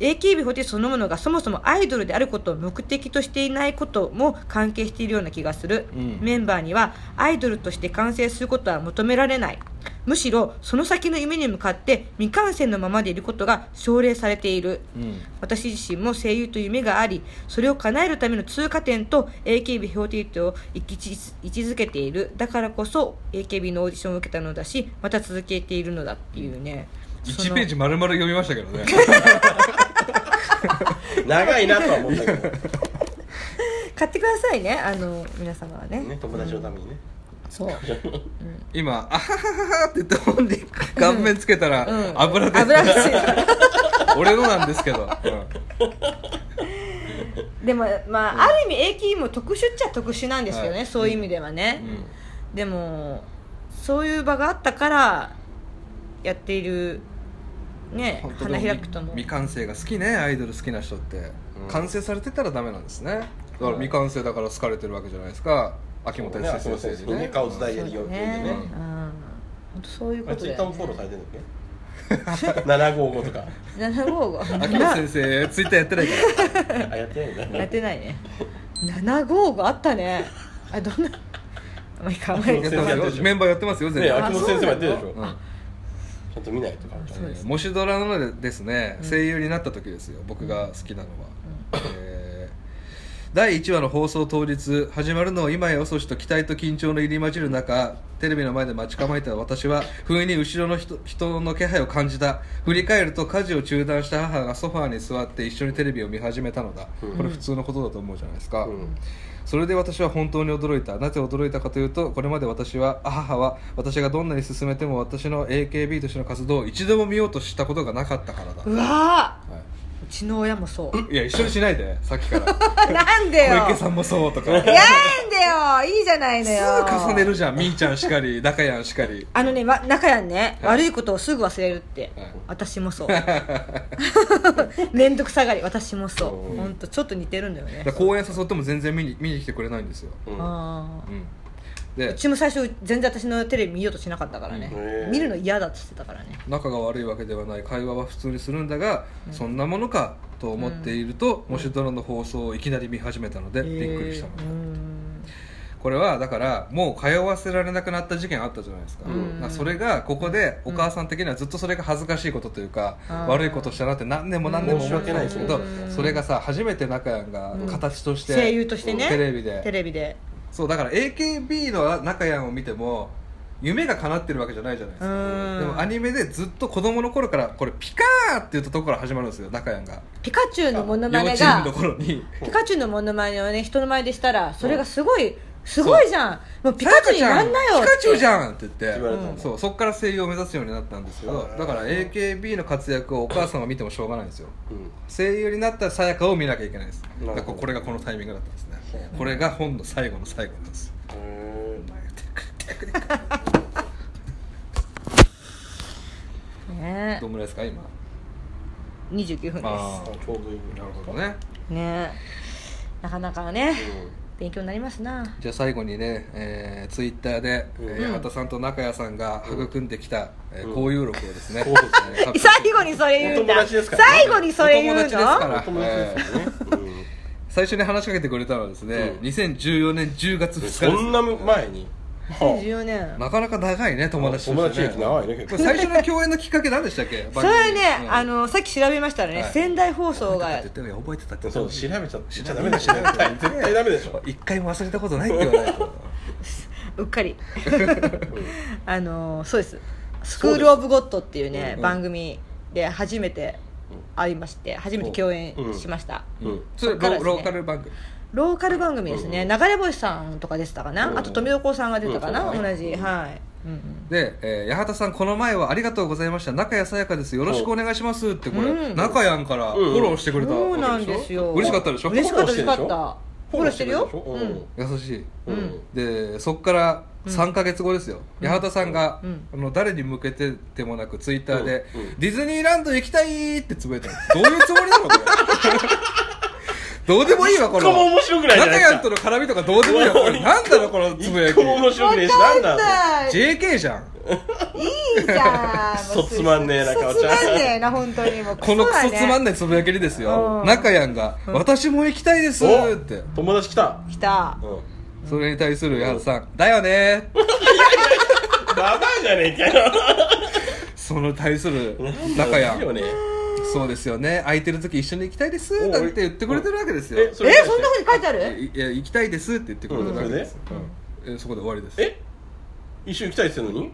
S1: AKB48 そのものがそもそもアイドルであることを目的としていないことも関係しているような気がする、
S2: うん。
S1: メンバーにはアイドルとして完成することは求められない。むしろその先の夢に向かって未完成のままでいることが奨励されている、
S2: うん。
S1: 私自身も声優という夢がありそれを叶えるための通過点と AKB48 を位置づけている。だからこそ AKB のオーディションを受けたのだしまた続けているのだっていうね。
S2: 1ページ丸々読みましたけどね [LAUGHS] [LAUGHS]
S3: 長いなとは思ったけど。
S1: 買ってくださいね。あの皆様はね。
S3: ね友達のためにね。
S1: そう、
S2: 今「あはははは」って言って本に顔面つけたら
S1: うん、
S2: 油で
S1: 油がついた
S2: 俺のなんですけど、
S1: でもまあ、ある意味 AKB も特殊っちゃ特殊なんですよね、
S2: はい。
S1: そういう意味ではね、
S2: うん。
S1: でもそういう場があったからやっているね花開くとも。
S2: 未完成が好きねアイドル好きな人って、
S3: うん。
S2: 完成されてたらダメなんですね。だから未完成だから好かれてるわけじゃないですか。秋元
S3: ね。
S2: 康先
S3: 秋元先
S2: 生にね。
S3: 生にね顔伝えやりよ
S1: そうだ
S3: ってんでね。
S1: ね。うん本当そういうこと
S3: ツイッターもフォローされてるんだっけ？[LAUGHS] 755とか。
S1: 755
S2: 秋元先生ツイッターやってないから。[LAUGHS]
S3: あやってない
S1: やってないね。755あったね。あどんな？まあいい
S2: メンバーやってますよ全然、
S3: ね秋元先生もやってるでしょ。
S2: うん。
S3: ちゃんと見ないとか
S1: そうです。
S2: 模試ドラのでですね、声優になった時ですよ僕が好きなのは、えー第1話の放送当日始まるのを今や遅しと期待と緊張の入り混じる中テレビの前で待ち構えた私は不意に後ろの人人の気配を感じた。振り返ると家事を中断した母がソファーに座って一緒にテレビを見始めたのだ、
S3: うん。
S2: これ普通のことだと思うじゃないですか、
S3: うん
S2: それで私は本当に驚いた。なぜ驚いたかというとこれまで私はあ母は私がどんなに進めても私の AKB としての活動を一度も見ようとしたことがなかったからだ、
S1: うわ
S2: は
S1: ーうちの親もそう。
S2: い、いや一緒にしないで。さっきから。[LAUGHS]
S1: なんでよ。
S2: 小池さんもそうとか。
S1: やんでよ。いいじゃないのよ。
S2: すぐ重ねるじゃん。みーちゃんしかり中やんしかり。
S1: あのね、ま、中やんね、
S2: はい。
S1: 悪いことをすぐ忘れるって、
S2: はい。
S1: 私もそう。[LAUGHS] 面倒くさがり私もそう。
S3: うん
S1: 本当ちょっと似てるんだよね。
S2: 公演誘っても全然見に見に来てくれないんですよ、
S3: うん。
S1: あー。
S2: うん、
S1: う
S2: で
S1: ちも最初全然私のテレビ見ようとしなかったからね、見るの嫌だって言ってたからね。
S2: 仲が悪いわけではない会話は普通にするんだが、そんなものかと思っていると、もしドラの放送をいきなり見始めたので、びっくりしたの
S1: えーうん。
S2: これはだからもう通わせられなくなった事件あったじゃないですか,、
S1: うん。
S2: それがここでお母さん的にはずっとそれが恥ずかしいことというか、
S1: うん。
S2: 悪いことしたなって何年も何年も思ってたんですけど、
S1: うん。
S2: それがさ初めて中谷が形として、
S1: 声優としてね。
S2: テレビで。
S1: テレビで
S2: そうだから AKB の中谷を見ても夢が叶ってるわけじゃないじゃないですか、
S1: うん。
S2: でもアニメでずっと子供の頃からこれピカーって言ったところから始まるんですよ中谷が。
S1: ピカチュウのモノ
S2: 幼
S1: マネ
S2: 稚園
S1: が
S2: の頃に。
S1: ピカチュウのモノマネをね人の前でしたらそれがすごいすごいじゃん。もうピカチュウになんなよ
S2: ピカチュウじ
S1: ん。
S2: ゃんって言って。
S3: 言われたん。だ
S2: そう。そこから声優を目指すようになったんですけどだから AKB の活躍をお母さんは見てもしょうがないんですよ。
S3: うん。
S2: 声優になったさやかを見なきゃいけないです。だからこれがこのタイミングだったんです。ねこれが本の最後の最後なんです。
S3: へ
S1: ね
S2: どんぐらいですか今
S1: ？29分で
S2: あ
S3: ーあちょうどいい。
S2: なるほどね。
S1: すね。なかなかね勉強になりますな。
S2: じゃあ最後にね、えー、ツイッターで、えー
S1: うん。
S2: 八幡さんと中谷さんが育んできた、えー
S3: うん。
S2: 交友録をですね、
S3: そうですね。
S2: え [LAUGHS] ー
S1: 最後にそれ言うんだ。
S3: お友達ですからね。
S1: 最後にそれ言うの
S2: お友達ですから。
S3: お友達ですよね、うん
S2: 最初に話しかけてくれたのはですね、
S3: うん。
S2: 2014年10月2日です。
S3: そんな前に
S1: ？2014年。
S2: なかなか長いね友達として、ね、
S3: 友達歴長いね。結構
S2: これ最初の共演のきっかけ何でしたっけ？[LAUGHS]
S1: それはね、
S2: うん。
S1: あのさっき調べましたらね、
S2: はい。
S1: 仙台放送が。
S2: 覚えてたって言ってるよ覚えてたって。言
S3: そう調べちゃちゃダメでしょ絶対絶対ダメでしょ。
S2: 一回も忘れたことないって言わないと。[LAUGHS]
S1: うっかり。あのそうです「スクール・オブ・ゴッド」っていうね、
S2: うん。
S1: 番組で初めてありまして初めて共演しました、
S3: うん。
S2: それロローカル番組。
S1: ローカル番組ですね、
S3: うん
S1: 流れ星さんとかでしたかな、
S3: うん
S1: あと富所さんが出たかな、
S3: うん
S1: 同じ、
S3: うん
S1: はい、
S2: で、えー八幡さんこの前はありがとうございました。中谷さやかです。よろしくお願いしますってこれ、
S1: うん。
S2: 中谷からフォローしてくれた
S1: そうなんですよ。
S2: 嬉しかったでしょ？
S1: 嬉しかった嬉しかっ
S3: フォローしてるでしょ
S1: たフォローしてるよ
S2: 優しい。でそっから3か月後ですよ、八幡さんが、
S1: うん。
S2: あの誰に向けてでもなくツイッターで、
S3: うんうん。
S2: ディズニーランド行きたいってつぶやいたの。どういうつもりなのこれ。どうでもいいわこ
S3: 一個も
S2: の
S3: 面白くないじゃ
S2: 中
S3: ないですか。
S2: 谷との絡みとかどうでもいいわこれ。なんだろこのつぶやき。
S3: 一個も面白くねえしなんだ
S2: JK じゃん。
S1: いいじゃん。[LAUGHS]
S3: クソつまんねえな
S1: クソ
S3: かおちゃん。
S1: つまんねえな本当にもう。
S2: このクソつまん
S1: ね
S2: ないつぶやきにですよ。
S1: うん。
S2: 中谷が「私も行きたいです」
S3: お
S2: って。
S3: 友達来た。
S1: え来た。
S3: うん
S2: それに対する八幡さん「だよね」
S3: ババアじゃねえかよ。
S2: その対する中谷
S3: いいよね。
S2: そうですよね。空いてる時一緒に行きたいです。
S3: お
S2: なんて言ってくれてるわけですよ。
S3: えそれ
S1: えそんなふうに書いてある？
S2: いや行きたいですって言ってくれてるわけです、えそこで終わりです。
S3: え？一緒に行きたいって言ってんのに？
S2: うん。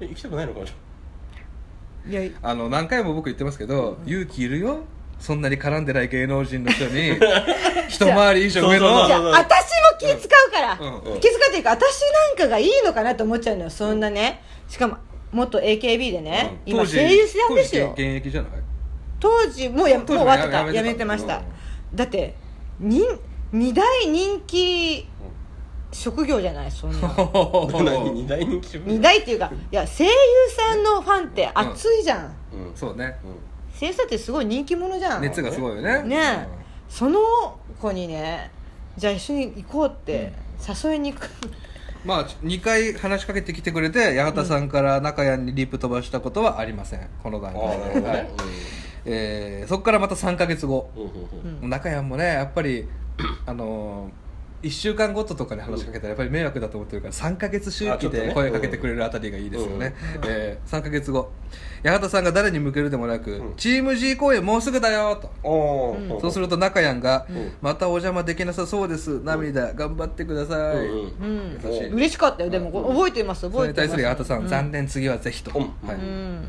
S3: え行きたくないのか
S1: いや
S2: あの何回も僕言ってますけど、勇気いるよそんなに絡んでない芸能人の人に [LAUGHS] 一回り以上上の
S1: じゃあ私も気使うから、
S2: うん
S3: うん。
S1: 気遣っていうか私なんかがいいのかなと思っちゃうのよそんなね。しかも元 AKB でね、
S2: うん。
S1: 今声優さんですよ。
S2: 当時現役じゃない？
S1: 当時もうやもう
S2: 当時
S1: 終わってた。
S2: やめてた。
S1: やめてました、
S2: うん。
S1: だって人二大人気職業じゃない？そんな。[LAUGHS]
S3: 何二大人気職
S1: 二大っていうかいや声優さんのファンって熱いじゃん、
S3: うん。
S2: そうね。
S1: 声優さんってすごい人気者じゃん。
S2: 熱がすごいよね。
S1: ねえ。その子にねじゃあ一緒に行こうって誘いに行く、
S2: まあ2回話しかけてきてくれて八幡さんから中谷にリップ飛ばしたことはありません。この段階で、はいえーそこからまた3か月後。
S3: うん。
S2: 中谷もねやっぱりあのー、1週間ごととかに話しかけたらやっぱり迷惑だと思ってるから3か月周期で声かけてくれるあたりがいいですよね、
S1: うん
S2: えー、3か月後八幡さんが誰に向けるでもなく、
S3: うん。
S2: チーム G 公演もうすぐだよと。
S3: お
S1: うん。
S3: ー
S2: そうすると中谷が、
S3: ん。
S2: またお邪魔できなさそうです。涙、頑張ってください、
S3: うんうん。
S1: うん
S2: 優しい。
S1: 嬉しかったよ。でも覚えてます
S2: そ
S1: 覚えてます。
S2: れに対する八幡さん、
S1: うん。
S2: 残念次はぜひと、
S3: うん。
S2: はい。
S1: うん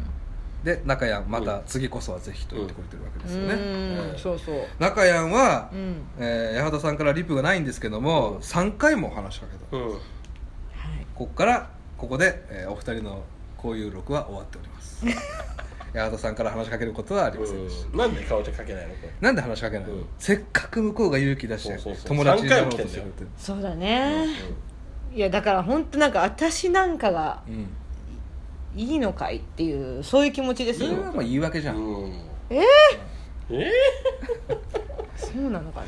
S2: で中谷また次こそはぜひと言ってくれてるわけですよね、
S1: うん。
S2: えー
S1: そうそう。
S2: 中谷は、
S1: うん。
S2: えー八幡さんからリプがないんですけども、3回も話しかけた、
S3: うん。
S1: はい。
S2: ここからここで、えーお二人の交友録は終わっております。[LAUGHS] 八幡さんから話しかけることはありませんでした、
S3: うん。なんで顔ちゃんかけないの？
S2: なんで話しかけないの、
S3: うん。
S2: せっかく向こうが勇気出して
S3: そうそうそう。
S2: 友達になろうとしてくれてる
S1: そうだね。いやだから本当なんか私なんかが
S2: うん
S1: いいのかいっていうそういう気持ちですよ。
S2: それはまあ言い訳じゃん、
S3: うん
S1: え
S3: え
S1: そうなのかな。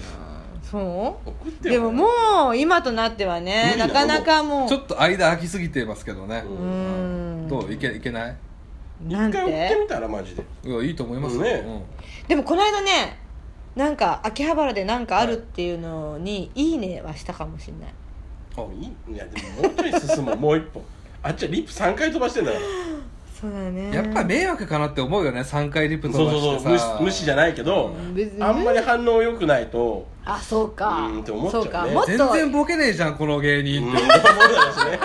S1: そ
S3: 送ってよ。
S1: うでももう今となってはね
S3: 無理だ。
S1: なかなかもう
S2: ちょっと間空きすぎてますけどね、
S3: う
S1: うーん。
S2: どう？いけいけない？
S1: なん
S3: 一回送って
S1: て
S3: みたらマジで。
S2: いやいいと思いますよ、
S3: ね。
S1: でもこの間ねなんか秋葉原でなんかあるっていうのに「いいね」はしたかもしれない。
S3: あいい。いやでももうちょい進む。もう一歩あっちはリップ3回飛ばしてんだから。
S1: そうだね。
S2: やっぱ迷惑かなって思うよね3回リップ飛
S3: そう
S2: ば
S3: そうそう。無視無視じゃないけど
S1: 別に
S3: あんまり反応良くないと。
S1: あそうか。
S3: うんって思っちゃうね。
S1: そうか。もっと。
S2: 全然ボケねえじゃんこの芸
S3: うん
S2: 人って、
S3: 思うだろうしね。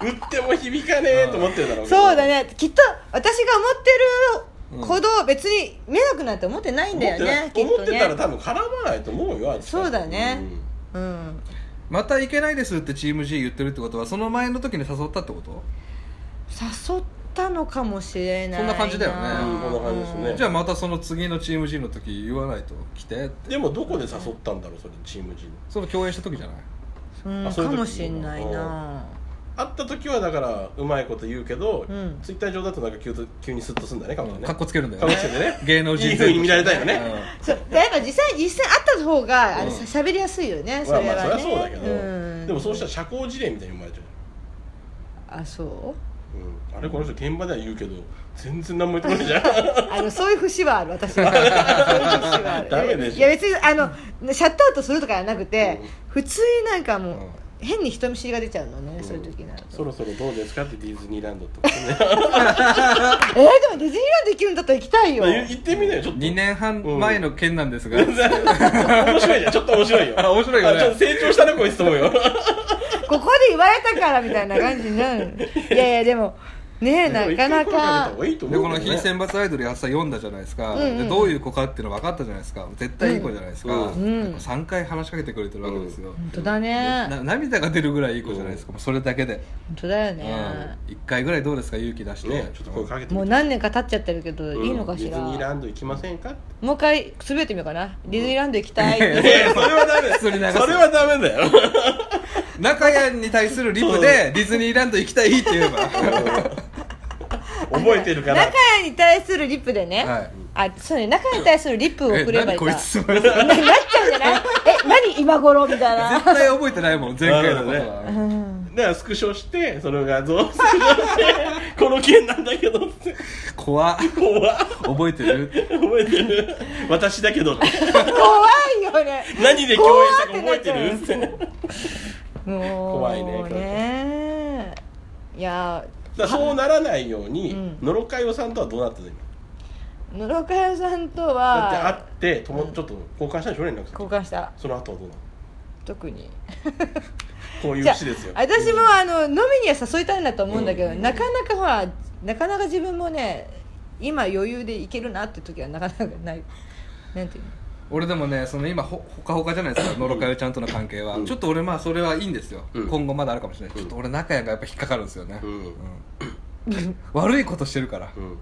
S3: 売っても響かねえと思ってるだろうけど。
S1: そうだね。きっと私が思ってるほど別に迷惑なんて思ってないんだよねきっと
S3: 思ってたら
S1: ね
S3: 多分絡まないと思うよあ
S1: そうだね。うん
S2: また行けないですってチーム G 言ってるってことはその前の時に誘ったってこと？
S1: 誘ったのかもしれない
S2: そんな感じだよね。
S3: うんこんな感じですね。
S2: じゃあまたその次のチーム G の時言わないと来てって。
S3: でもどこで誘ったんだろうそれチーム G の。
S2: その共演した時じ
S1: うん
S3: あそういう時
S1: かもしれないな
S3: 会った時はだからうまいこと言うけど、
S1: うん。
S3: ツイッター上だとなんか急と急にスッとすんだねかもね。
S2: かっこつけるんだよ
S3: かっこつけてね。[LAUGHS]
S2: 芸能人
S3: いい風に見られたいよね。
S1: そうでやっぱ実際実際会った方があれ
S2: うん。
S1: しゃべりやすいよねそ
S3: まあまあ
S1: れはね。
S3: そりゃそうだけど、
S1: ん。
S3: でもそうしたら社交辞令みたいに思われちゃう。
S1: あそう？
S3: うん、あれこの人現場では言うけど全然何も言ってないじゃん。[LAUGHS]
S1: あのそういう節はある私は。[LAUGHS] そういう節はある。
S3: ダメでしょ。
S1: いや別にあのシャットアウトするとかじゃなくて、
S3: うん。
S1: 普通になんかもう、
S2: うん
S1: 変に人見知りが出ちゃうのね、そういう時になると。
S3: そろそろどうですか？ってディズニーランドとかね。[LAUGHS]
S1: えー、でもディズニーランド行けるんだったら行きたいよ。
S3: まあ言ってみなよちょっと。
S2: 2年半前の件なんですが、
S3: 面白いじゃんちょっと面白いよ。
S2: あ面白いよね。
S3: あちょっと成長したねこいつと思うよ。[LAUGHS]
S1: ここで言われたからみたいな感じになる。いやいやでもねえなかなか。
S3: いいと
S2: でこの非選抜アイドルやつさ読んだじゃないですか、
S1: うんうん。
S2: でどういう子かっていうの分かったじゃないですか。絶対いい子じゃないですか、
S3: うん。
S1: うん。
S2: で3回話しかけてくれてるわけですよ、
S1: 本当だね。
S2: な涙が出るぐらいいい子じゃないですか、もうそれだけで、
S1: 本当だよ
S2: うん、
S1: ね、
S2: 1回ぐらいどうですか勇気出して、
S3: ねちょっと声かけて
S1: もう何年か経っちゃってるけど、いいのかしら？
S3: ディズニーランド行きませんか？
S1: もう一回滑ってみようかな。ディズニーランド行きたい、
S2: うん
S3: いやそれはダメ。それはダメだよ。
S2: 中谷に対するリプでディズニーランド行きたいって言えば [LAUGHS]
S3: 覚えてるから。
S1: 中谷に対するリップでね、
S2: はい。
S1: あそうね。中谷に対するリップを送ればいいか。
S2: え何こいつつまり絶
S1: ななっちゃうんじゃない？え何今頃みたいな。
S2: 対覚えてないもん前回のこと
S3: なる
S2: は、
S1: うん。
S3: だからスクショしてその画像をスクショして [LAUGHS] この件なんだけどって。
S2: 怖っ。
S3: 怖っ。
S2: 覚えてる？
S3: 覚えてる。私だけど
S1: 怖いよね。
S3: 何で共演したか覚えてる？って
S1: もう
S3: 怖いね
S1: ね。いや
S3: だそうならないように、
S1: うん。
S3: 野呂佳代さんとはどうなったの？今
S1: 野呂佳代さんと
S3: だって
S1: は
S3: 会ってとも、ちょっと交換したでしょ？連絡先。
S1: 交換した。
S3: その後はどうなの？
S1: 特に。[LAUGHS]
S3: こういう
S1: じゃあ
S3: 節ですよ。
S1: 私もあの飲みには誘いたいなと思うんだけど、
S3: うん
S1: なかなかほらなかなか自分もね今余裕でいけるなって時はなかなかない。なんていうの？
S2: 俺でもねその今ほほかほかじゃないですか野呂佳代ちゃんとの関係は、
S3: うん。
S2: ちょっと俺まあそれはいいんですよ、
S3: うん。
S2: 今後まだあるかもしれない、
S3: うん。
S2: ちょっと俺中谷がやっぱ引っかかるんですよね、
S3: うん。
S2: うん。悪いことしてるから、
S3: うん。
S2: うん。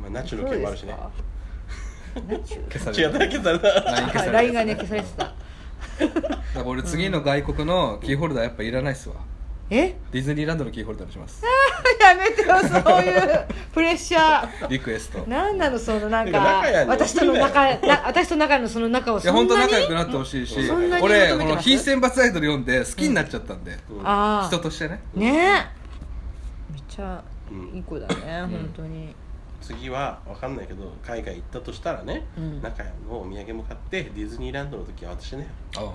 S3: まあ、ナチュの件もあるしね。
S1: ナチュ [LAUGHS]
S2: 消され
S3: った消された
S2: LINE 消され
S1: LINE がね消されてた。
S2: だから俺次の外国のキーホルダーやっぱいらないっすわ
S1: え？
S2: ディズニーランドのキーホルダーにします。
S1: やめてよそういうプレッシャー。
S2: リクエスト。い
S1: なんなのそのなん
S3: てか
S1: 私との仲な私と仲のその仲をそ
S2: や本
S1: んなに？
S2: 当仲良くなってほしいし。
S1: そんなに？
S2: 俺この非選抜アイドル読んで好きになっちゃったんで、
S3: うん。
S1: ああ
S2: 人としてね。
S1: ね。えめっちゃ
S3: うん
S1: いい子だね、本当に。
S3: 次は分かんないけど海外行ったとしたらね、
S1: うん。
S3: 中谷のお土産も買ってディズニーランドの時は私ね。
S2: あ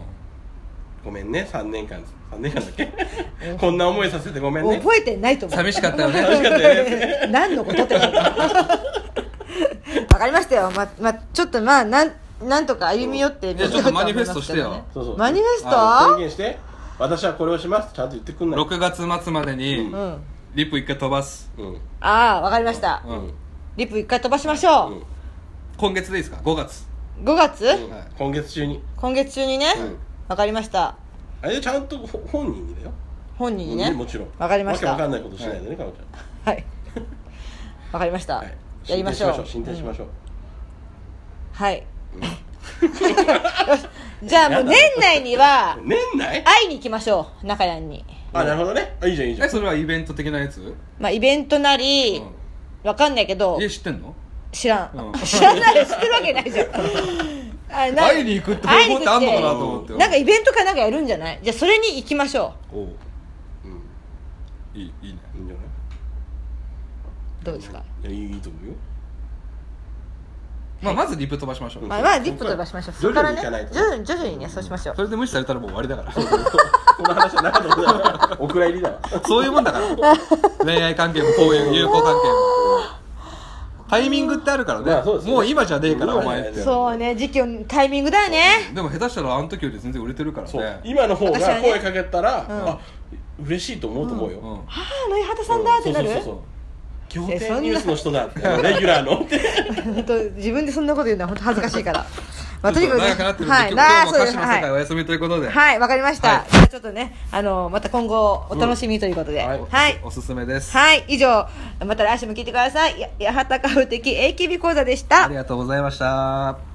S3: ごめんね。3年間。3年間だっけ？こんな思いさせて。ごめんね。
S1: 覚えてないと思う。
S2: 寂しかったよね。
S3: 寂しかったよね。[LAUGHS]
S1: 何のことって [LAUGHS] わかりましたよ。ままちょっとまあなんなんとか歩み寄って
S2: いやちょっとマニフェストしてよ。
S3: そうそう。
S1: マニフェス
S3: あ宣
S1: ト
S3: 言して。私はこれをしますってちゃんと言ってくんない。
S2: 6月末までにリップ一回飛ばす、
S3: うん。
S1: ああわかりました、
S2: うん。
S3: うん
S1: リップ一回飛ばしましょう、
S3: うん。
S2: 今月でいいですか？5月。
S1: 5月、
S2: はい
S3: 今月中に。
S1: 今月中にね。
S3: うん
S1: わかりました。
S3: あれでちゃんとほ本人にだよ。
S1: 本人にね。
S3: もちろん。
S1: わかりました。
S3: わけわかんないことしないでねかおち
S1: はい。わかりました、やりましょう。
S3: 進展しましょう
S1: はい。じゃあもう年内には
S3: 年内？
S1: 会いに行きましょう。中谷に。
S3: あなるほどね。あいいじゃんいいじゃん。
S2: えそれはイベント的なやつ？
S1: まあイベントなり、わかんないけど
S2: 家知ってんの？
S1: 知らん、
S2: うん。[LAUGHS]
S1: 知らない。知ってるわけないじゃん
S2: 会いに行くって方法ってあんのかなと思って。
S1: なんかイベントかなんかやるんじゃない？じゃあそれに行きましょ
S2: おう。
S3: うん。
S2: いいいいね。
S3: いいんじゃない？う
S1: どうですか、
S3: いやいいと思うよ。
S2: まあまずリップ飛ばしましょう、
S3: うん
S1: まあ、まあリップ飛ばしましょう。そこからね。
S3: 徐々に
S1: 徐々にねそうしましょう。
S2: それで無視されたらもう終わりだから。
S3: この話はなかった [LAUGHS] お蔵入りだわ。
S2: そういうもんだから。恋愛関係もこういう友好関係もタイミングってあるからね,、
S3: まあそうですね。
S2: もう今じゃねえから。
S3: 今
S2: お前って。
S1: そうね時期をタイミングだよね。
S2: でも下手したらあの時より全然売れてるからね。
S3: 今の方が声かけたら、
S1: ん。
S3: あ嬉しいと思うと思うよ、
S2: うん。
S1: ああ野井畑さんだってなる、
S3: そうそうそうそう。ニュースの人だって。レギュラーのって。[LAUGHS]
S1: 本当自分でそんなこと言うのは本当恥ずかしいからまあ
S2: と長くなってるんで、
S1: はい。
S2: 今日も
S1: そう
S2: 歌
S1: ですはい
S2: 手の世界お休みということで、
S1: はいわかりました、
S2: はい。
S1: じゃあちょっとねあのまた今後お楽しみということで、
S3: うん。
S1: はい。
S3: はい。
S2: おすすめです、
S1: はい、以上、また来週も聞いてください。や八幡カフ的 AKB 講座でした。
S2: あり。がとうございました